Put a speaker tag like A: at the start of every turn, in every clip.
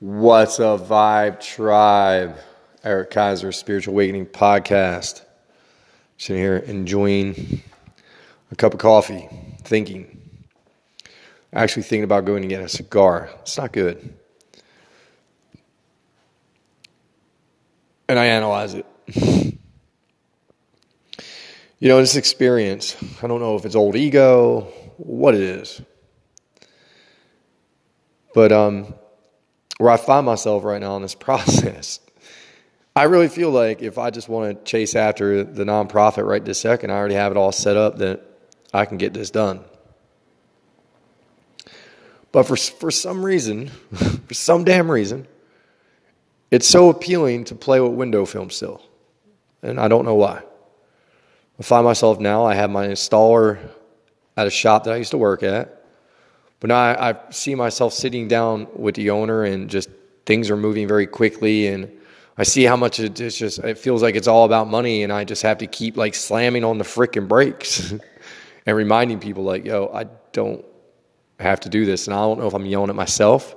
A: What's a vibe tribe? Eric Kaiser, Spiritual Awakening Podcast. Sitting here enjoying a cup of coffee, thinking. Actually, thinking about going to get a cigar. It's not good. And I analyze it. you know, this experience, I don't know if it's old ego, what it is. But um, where I find myself right now in this process, I really feel like if I just want to chase after the nonprofit right this second, I already have it all set up that I can get this done. But for, for some reason, for some damn reason, it's so appealing to play with window film still. And I don't know why. I find myself now, I have my installer at a shop that I used to work at. But now I, I see myself sitting down with the owner and just things are moving very quickly and I see how much it, it's just it feels like it's all about money and I just have to keep like slamming on the freaking brakes and reminding people like, yo, I don't have to do this. And I don't know if I'm yelling at myself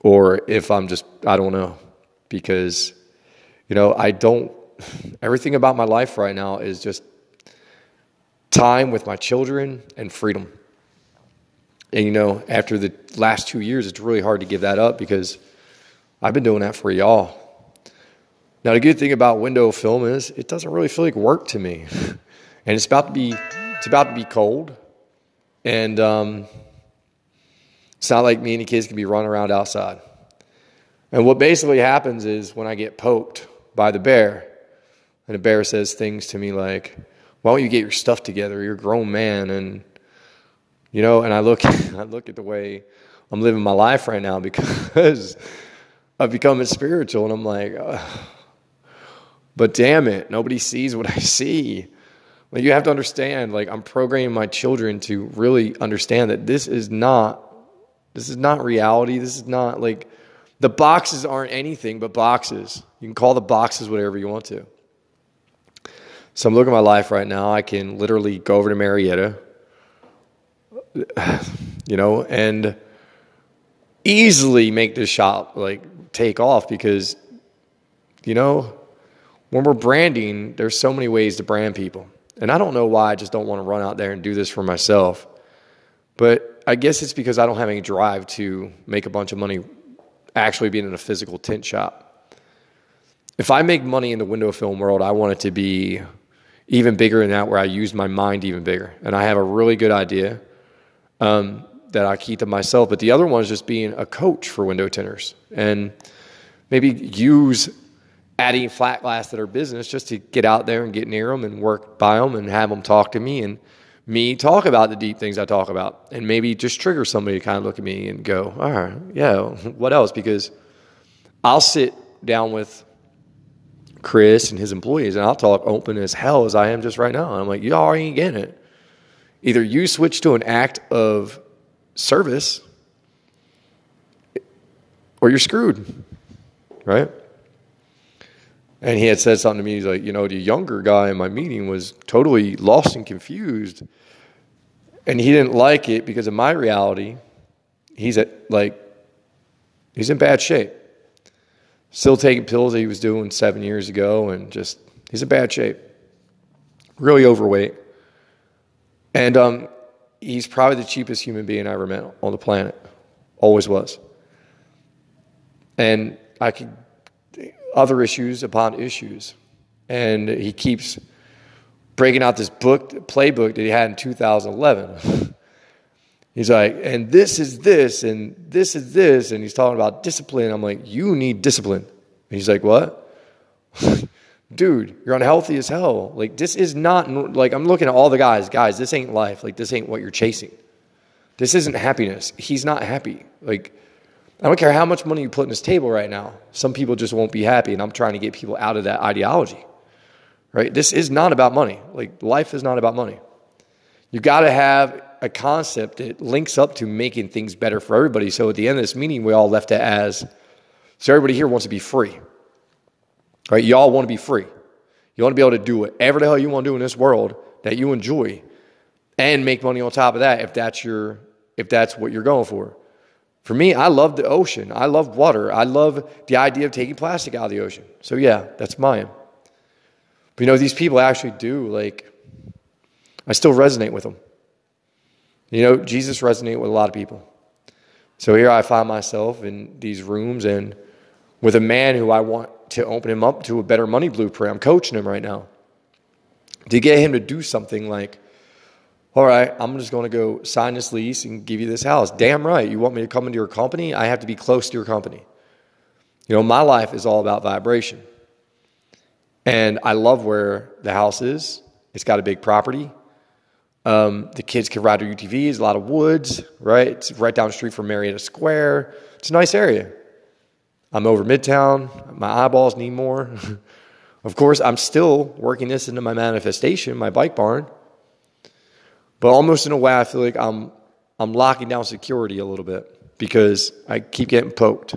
A: or if I'm just I don't know. Because, you know, I don't everything about my life right now is just time with my children and freedom. And you know, after the last two years, it's really hard to give that up because I've been doing that for y'all. Now, the good thing about window film is it doesn't really feel like work to me, and it's about to be it's about to be cold, and um, it's not like me and the kids can be running around outside. And what basically happens is when I get poked by the bear, and the bear says things to me like, "Why don't you get your stuff together? You're a grown man," and you know, and I look, I look at the way I'm living my life right now because I've become spiritual, and I'm like, but damn it, nobody sees what I see. Like you have to understand, like I'm programming my children to really understand that this is not, this is not reality. This is not like the boxes aren't anything but boxes. You can call the boxes whatever you want to. So I'm looking at my life right now. I can literally go over to Marietta you know, and easily make this shop like take off because, you know, when we're branding, there's so many ways to brand people. And I don't know why I just don't want to run out there and do this for myself. But I guess it's because I don't have any drive to make a bunch of money actually being in a physical tint shop. If I make money in the window film world, I want it to be even bigger than that, where I use my mind even bigger. And I have a really good idea um, that I keep to myself. But the other one is just being a coach for window tinters and maybe use adding flat glass to their business just to get out there and get near them and work by them and have them talk to me and me talk about the deep things I talk about and maybe just trigger somebody to kind of look at me and go, all right, yeah, what else? Because I'll sit down with Chris and his employees and I'll talk open as hell as I am just right now. And I'm like, y'all ain't getting it. Either you switch to an act of service or you're screwed, right? And he had said something to me. He's like, you know, the younger guy in my meeting was totally lost and confused. And he didn't like it because of my reality. He's at, like, he's in bad shape. Still taking pills that he was doing seven years ago, and just, he's in bad shape. Really overweight. And um, he's probably the cheapest human being I ever met on the planet. Always was. And I could, other issues upon issues. And he keeps breaking out this book, playbook that he had in 2011. he's like, and this is this, and this is this. And he's talking about discipline. I'm like, you need discipline. And he's like, what? dude, you're unhealthy as hell. Like, this is not, like, I'm looking at all the guys, guys, this ain't life. Like, this ain't what you're chasing. This isn't happiness. He's not happy. Like, I don't care how much money you put in his table right now. Some people just won't be happy, and I'm trying to get people out of that ideology. Right? This is not about money. Like, life is not about money. You got to have a concept that links up to making things better for everybody. So at the end of this meeting, we all left it as so everybody here wants to be free. Right? Y'all want to be free. You want to be able to do whatever the hell you want to do in this world that you enjoy and make money on top of that if that's your if that's what you're going for. For me, I love the ocean. I love water. I love the idea of taking plastic out of the ocean. So, yeah, that's mine. But you know, these people actually do, like, I still resonate with them. You know, Jesus resonated with a lot of people. So here I find myself in these rooms and with a man who I want to open him up to a better money blueprint. I'm coaching him right now to get him to do something like, all right, I'm just going to go sign this lease and give you this house. Damn right. You want me to come into your company? I have to be close to your company. You know, my life is all about vibration. And I love where the house is. It's got a big property. Um, the kids can ride their UTVs, a lot of woods, right? It's right down the street from Marietta Square. It's a nice area. I'm over Midtown. My eyeballs need more. of course, I'm still working this into my manifestation, my bike barn. But almost in a way, I feel like I'm, I'm locking down security a little bit because I keep getting poked.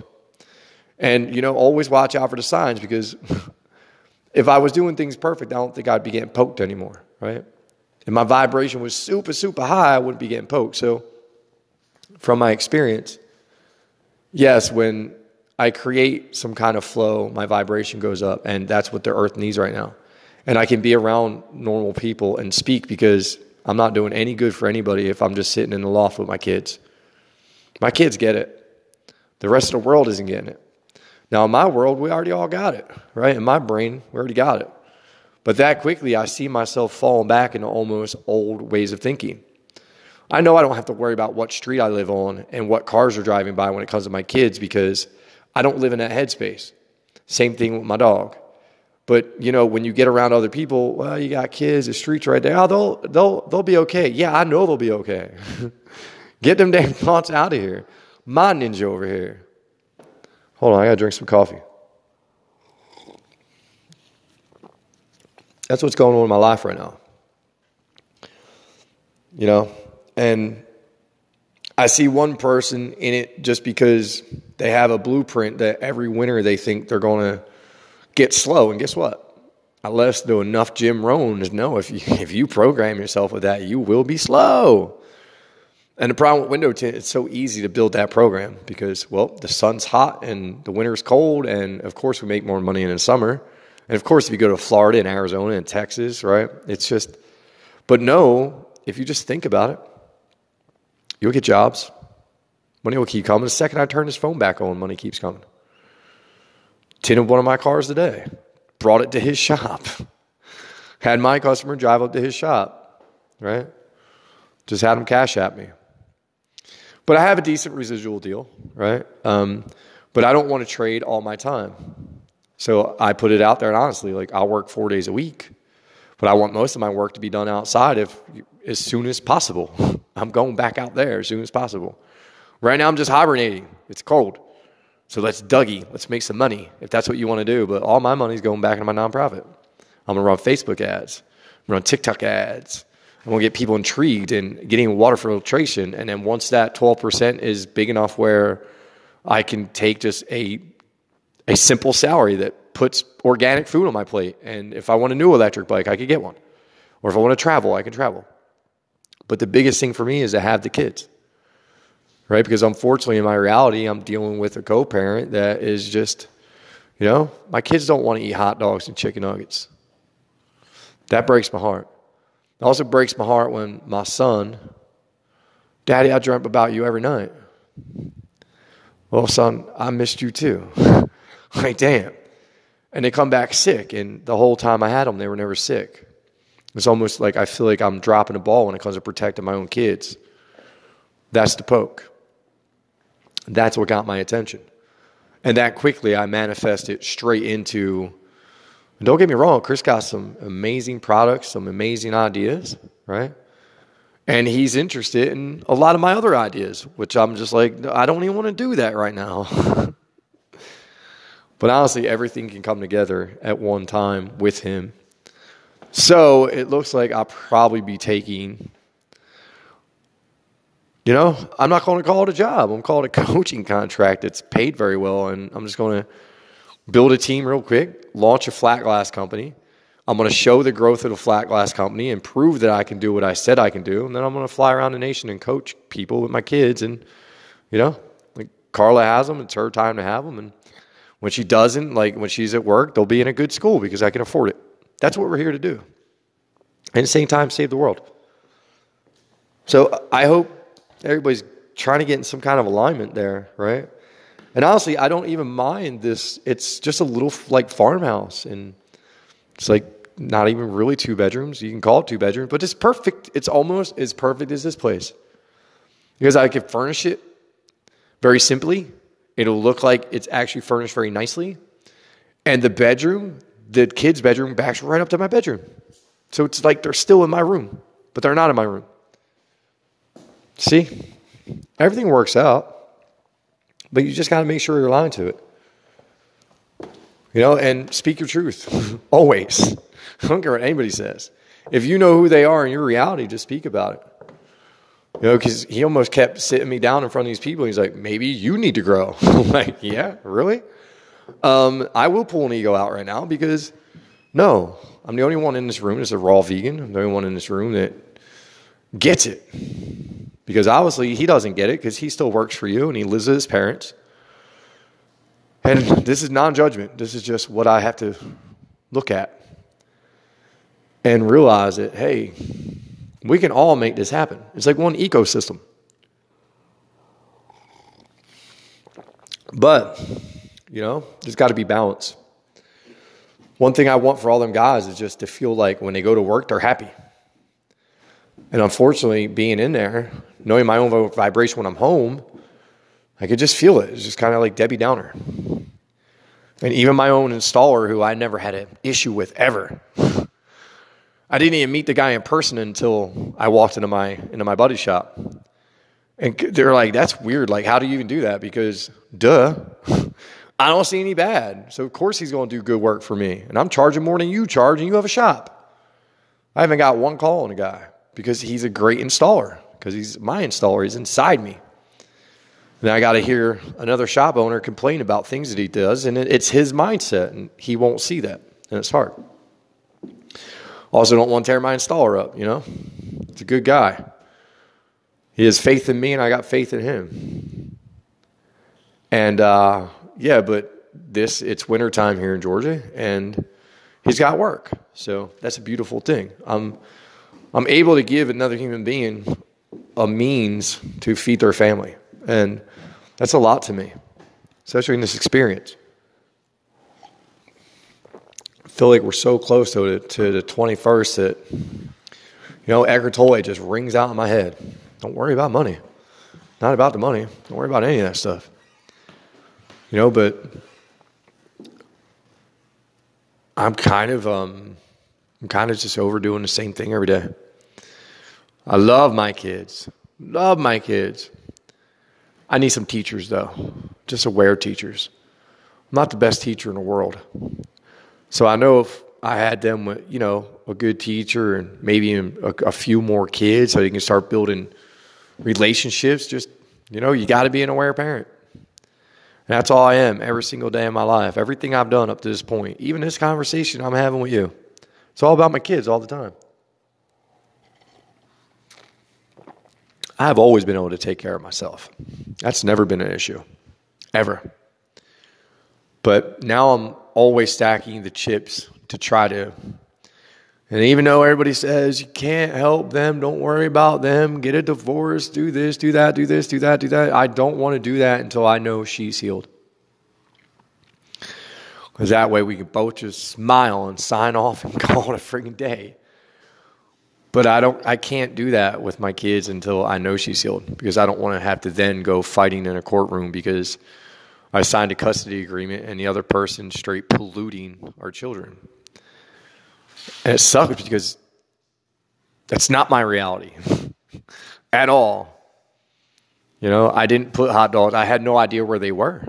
A: And, you know, always watch out for the signs because if I was doing things perfect, I don't think I'd be getting poked anymore, right? If my vibration was super, super high, I wouldn't be getting poked. So, from my experience, yes, when I create some kind of flow, my vibration goes up, and that's what the earth needs right now. And I can be around normal people and speak because I'm not doing any good for anybody if I'm just sitting in the loft with my kids. My kids get it. The rest of the world isn't getting it. Now, in my world, we already all got it, right? In my brain, we already got it. But that quickly, I see myself falling back into almost old ways of thinking. I know I don't have to worry about what street I live on and what cars are driving by when it comes to my kids because I don't live in that headspace. Same thing with my dog. But you know, when you get around other people, well, you got kids, the streets right there. Oh, they'll they'll they'll be okay. Yeah, I know they'll be okay. get them damn thoughts out of here. My ninja over here. Hold on, I gotta drink some coffee. That's what's going on in my life right now. You know, and I see one person in it just because they have a blueprint that every winter they think they're going to get slow. And guess what? Unless do enough Jim Rohns know if you, if you program yourself with that, you will be slow. And the problem with window tint, it's so easy to build that program because, well, the sun's hot and the winter's cold. And of course, we make more money in the summer. And of course, if you go to Florida and Arizona and Texas, right? It's just, but no, if you just think about it, you'll get jobs. Money will keep coming. The second I turn this phone back on, money keeps coming. Tinted one of my cars today, brought it to his shop. Had my customer drive up to his shop, right? Just had him cash at me. But I have a decent residual deal, right? Um, but I don't want to trade all my time. So I put it out there, and honestly, like I'll work four days a week, but I want most of my work to be done outside if as soon as possible. I'm going back out there as soon as possible. Right now, I'm just hibernating. It's cold. So let's Dougie. Let's make some money if that's what you want to do. But all my money's going back into my nonprofit. I'm going to run Facebook ads, run TikTok ads. I'm going to get people intrigued in getting water filtration. And then once that 12% is big enough where I can take just a a simple salary that puts organic food on my plate. And if I want a new electric bike, I could get one. Or if I want to travel, I can travel. But the biggest thing for me is to have the kids, right? Because unfortunately, in my reality, I'm dealing with a co parent that is just, you know, my kids don't want to eat hot dogs and chicken nuggets. That breaks my heart. It also breaks my heart when my son, Daddy, I dreamt about you every night. Well, son, I missed you too. like, damn. And they come back sick. And the whole time I had them, they were never sick. It's almost like I feel like I'm dropping a ball when it comes to protecting my own kids. That's the poke. That's what got my attention. And that quickly I manifested straight into. Don't get me wrong, Chris got some amazing products, some amazing ideas, right? And he's interested in a lot of my other ideas, which I'm just like, I don't even want to do that right now. But honestly, everything can come together at one time with him. So it looks like I'll probably be taking, you know, I'm not going to call it a job. I'm calling it a coaching contract. It's paid very well. And I'm just going to build a team real quick, launch a flat glass company. I'm going to show the growth of the flat glass company and prove that I can do what I said I can do. And then I'm going to fly around the nation and coach people with my kids and, you know, like Carla has them, it's her time to have them. And when she doesn't, like when she's at work, they'll be in a good school because I can afford it. That's what we're here to do. And at the same time, save the world. So I hope everybody's trying to get in some kind of alignment there, right? And honestly, I don't even mind this. It's just a little like farmhouse, and it's like not even really two bedrooms. You can call it two bedrooms, but it's perfect. It's almost as perfect as this place because I could furnish it very simply. It'll look like it's actually furnished very nicely, and the bedroom, the kids' bedroom, backs right up to my bedroom. So it's like they're still in my room, but they're not in my room. See, everything works out, but you just got to make sure you're aligned to it. You know, and speak your truth always. I don't care what anybody says. If you know who they are in your reality, just speak about it. You know, because he almost kept sitting me down in front of these people. He's like, maybe you need to grow. Like, yeah, really? Um, I will pull an ego out right now because no, I'm the only one in this room that's a raw vegan. I'm the only one in this room that gets it. Because obviously he doesn't get it because he still works for you and he lives with his parents. And this is non judgment. This is just what I have to look at and realize that, hey, we can all make this happen. It's like one ecosystem. But, you know, there's got to be balance. One thing I want for all them guys is just to feel like when they go to work, they're happy. And unfortunately, being in there, knowing my own vibration when I'm home, I could just feel it. It's just kind of like Debbie Downer. And even my own installer, who I never had an issue with ever. I didn't even meet the guy in person until I walked into my into my buddy's shop. And they're like, that's weird. Like, how do you even do that? Because, duh, I don't see any bad. So, of course, he's going to do good work for me. And I'm charging more than you charge, and you have a shop. I haven't got one call on a guy because he's a great installer, because he's my installer. He's inside me. And I got to hear another shop owner complain about things that he does, and it's his mindset, and he won't see that, and it's hard. Also, don't want to tear my installer up, you know? It's a good guy. He has faith in me, and I got faith in him. And uh, yeah, but this, it's wintertime here in Georgia, and he's got work. So that's a beautiful thing. I'm, I'm able to give another human being a means to feed their family. And that's a lot to me, especially in this experience. I feel like we're so close to, to the 21st that, you know, Eckhart Tolle just rings out in my head. Don't worry about money. Not about the money. Don't worry about any of that stuff. You know, but I'm kind of um, I'm kind of just overdoing the same thing every day. I love my kids. Love my kids. I need some teachers though. Just aware teachers. I'm not the best teacher in the world. So I know if I had them with, you know, a good teacher and maybe a, a few more kids so you can start building relationships. Just, you know, you got to be an aware parent. And that's all I am every single day of my life. Everything I've done up to this point, even this conversation I'm having with you, it's all about my kids all the time. I have always been able to take care of myself. That's never been an issue, ever. But now I'm always stacking the chips to try to and even though everybody says you can't help them, don't worry about them, get a divorce, do this, do that, do this, do that, do that, I don't want to do that until I know she's healed. Because that way we can both just smile and sign off and call it a freaking day. But I don't I can't do that with my kids until I know she's healed because I don't want to have to then go fighting in a courtroom because I signed a custody agreement and the other person straight polluting our children. And it sucks because that's not my reality at all. You know, I didn't put hot dogs. I had no idea where they were.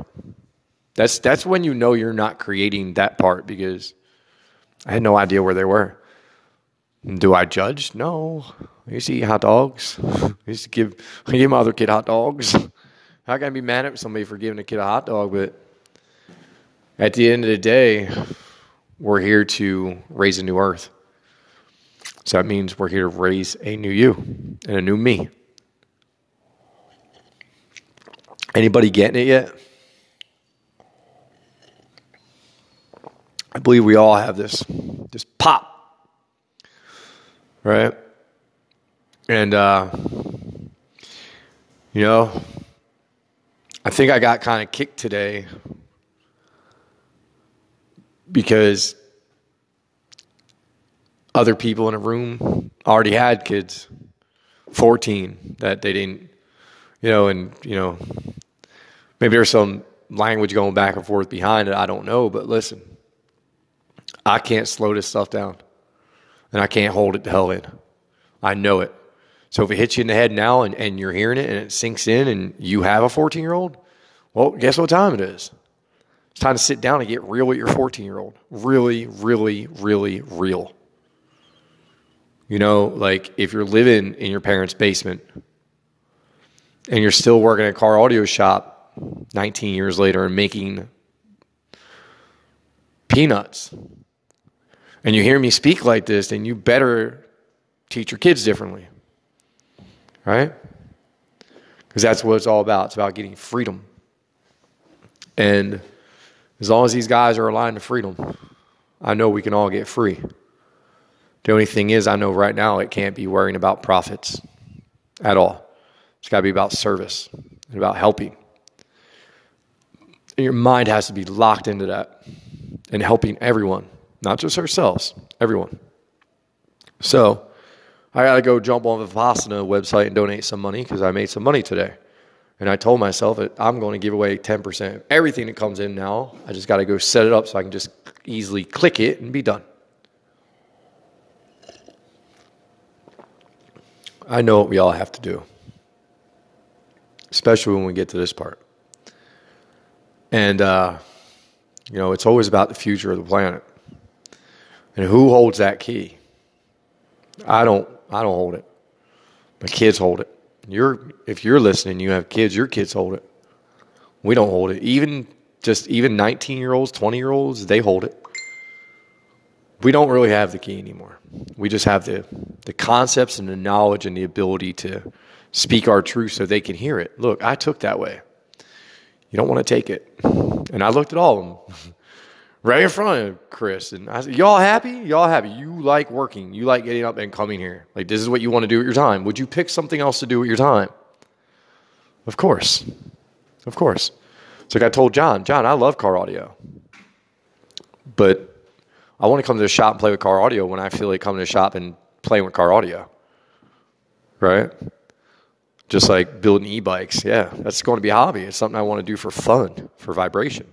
A: That's that's when you know you're not creating that part because I had no idea where they were. Do I judge? No. I used to eat hot dogs. I used to give I give my other kid hot dogs. How can I be mad at somebody for giving a kid a hot dog? But at the end of the day, we're here to raise a new earth. So that means we're here to raise a new you and a new me. Anybody getting it yet? I believe we all have this, this pop, right? And, uh, you know, I think I got kind of kicked today because other people in a room already had kids, 14, that they didn't, you know, and, you know, maybe there's some language going back and forth behind it. I don't know. But listen, I can't slow this stuff down and I can't hold it the hell in. I know it. So if it hits you in the head now and, and you're hearing it and it sinks in and you have a 14 year old, well, guess what time it is? It's time to sit down and get real with your 14 year old. Really, really, really real. You know, like if you're living in your parents' basement and you're still working at a car audio shop 19 years later and making peanuts, and you hear me speak like this, then you better teach your kids differently right? Because that's what it's all about. It's about getting freedom. And as long as these guys are aligned to freedom, I know we can all get free. The only thing is, I know right now it can't be worrying about profits at all. It's got to be about service and about helping. And your mind has to be locked into that and helping everyone, not just ourselves, everyone. So, I got to go jump on the Vipassana website and donate some money because I made some money today. And I told myself that I'm going to give away 10%. Everything that comes in now, I just got to go set it up so I can just easily click it and be done. I know what we all have to do, especially when we get to this part. And, uh, you know, it's always about the future of the planet. And who holds that key? I don't I don't hold it. My kids hold it. You're if you're listening, you have kids, your kids hold it. We don't hold it. Even just even 19 year olds, 20 year olds, they hold it. We don't really have the key anymore. We just have the the concepts and the knowledge and the ability to speak our truth so they can hear it. Look, I took that way. You don't want to take it. And I looked at all of them. right in front of Chris. And I said, Y'all happy? Y'all happy? You like working. You like getting up and coming here. Like, this is what you want to do with your time. Would you pick something else to do with your time? Of course. Of course. It's like I told John, John, I love car audio. But I want to come to the shop and play with car audio when I feel like coming to the shop and playing with car audio. Right? Just like building e bikes. Yeah, that's going to be a hobby. It's something I want to do for fun, for vibration.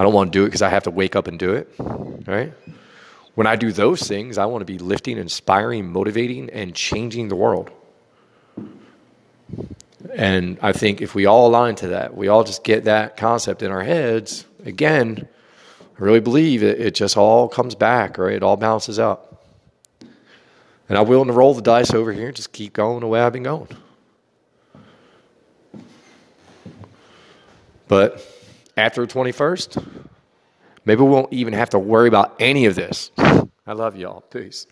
A: I don't want to do it because I have to wake up and do it, right? When I do those things, I want to be lifting, inspiring, motivating, and changing the world. And I think if we all align to that, we all just get that concept in our heads, again, I really believe it, it just all comes back, right? It all balances out. And I'm willing to roll the dice over here and just keep going the way I've been going. But after the 21st, maybe we won't even have to worry about any of this. I love y'all. Peace.